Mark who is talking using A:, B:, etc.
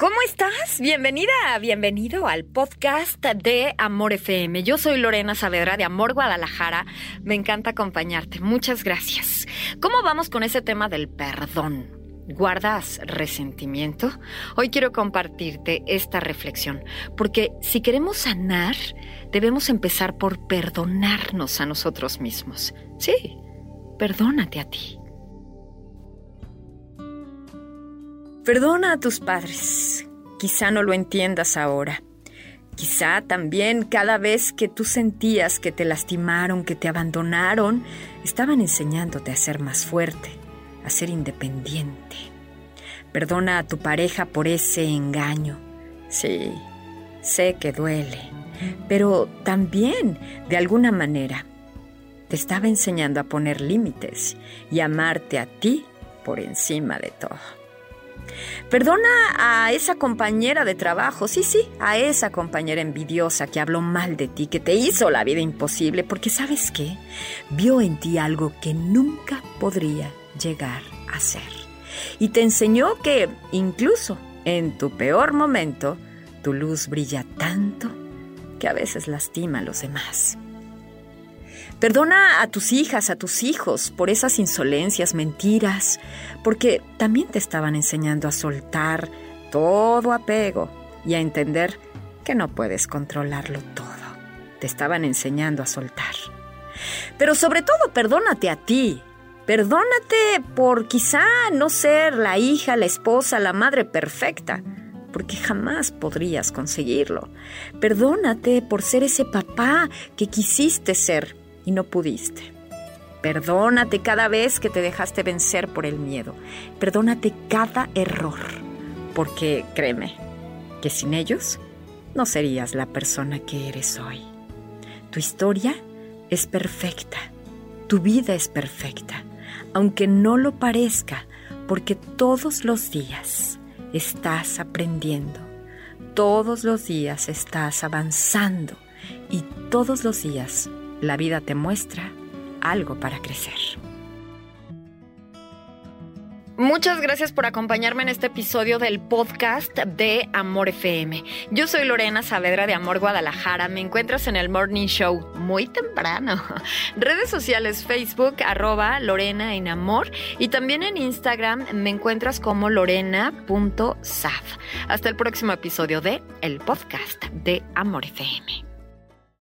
A: ¿Cómo estás? Bienvenida, bienvenido al podcast de Amor FM. Yo soy Lorena Saavedra de Amor Guadalajara. Me encanta acompañarte. Muchas gracias. ¿Cómo vamos con ese tema del perdón? ¿Guardas resentimiento? Hoy quiero compartirte esta reflexión, porque si queremos sanar, debemos empezar por perdonarnos a nosotros mismos. Sí, perdónate a ti. Perdona a tus padres. Quizá no lo entiendas ahora. Quizá también cada vez que tú sentías que te lastimaron, que te abandonaron, estaban enseñándote a ser más fuerte, a ser independiente. Perdona a tu pareja por ese engaño. Sí, sé que duele, pero también, de alguna manera, te estaba enseñando a poner límites y amarte a ti por encima de todo. Perdona a esa compañera de trabajo, sí, sí, a esa compañera envidiosa que habló mal de ti, que te hizo la vida imposible, porque sabes qué, vio en ti algo que nunca podría llegar a ser. Y te enseñó que incluso en tu peor momento, tu luz brilla tanto que a veces lastima a los demás. Perdona a tus hijas, a tus hijos por esas insolencias, mentiras, porque también te estaban enseñando a soltar todo apego y a entender que no puedes controlarlo todo. Te estaban enseñando a soltar. Pero sobre todo, perdónate a ti. Perdónate por quizá no ser la hija, la esposa, la madre perfecta, porque jamás podrías conseguirlo. Perdónate por ser ese papá que quisiste ser y no pudiste. Perdónate cada vez que te dejaste vencer por el miedo. Perdónate cada error, porque créeme que sin ellos no serías la persona que eres hoy. Tu historia es perfecta, tu vida es perfecta, aunque no lo parezca, porque todos los días estás aprendiendo, todos los días estás avanzando y todos los días la vida te muestra algo para crecer. Muchas gracias por acompañarme en este episodio del podcast de Amor FM. Yo soy Lorena Saavedra de Amor Guadalajara. Me encuentras en el Morning Show muy temprano. Redes sociales Facebook arroba Lorena en Amor y también en Instagram me encuentras como lorena.saf. Hasta el próximo episodio de el podcast de Amor FM.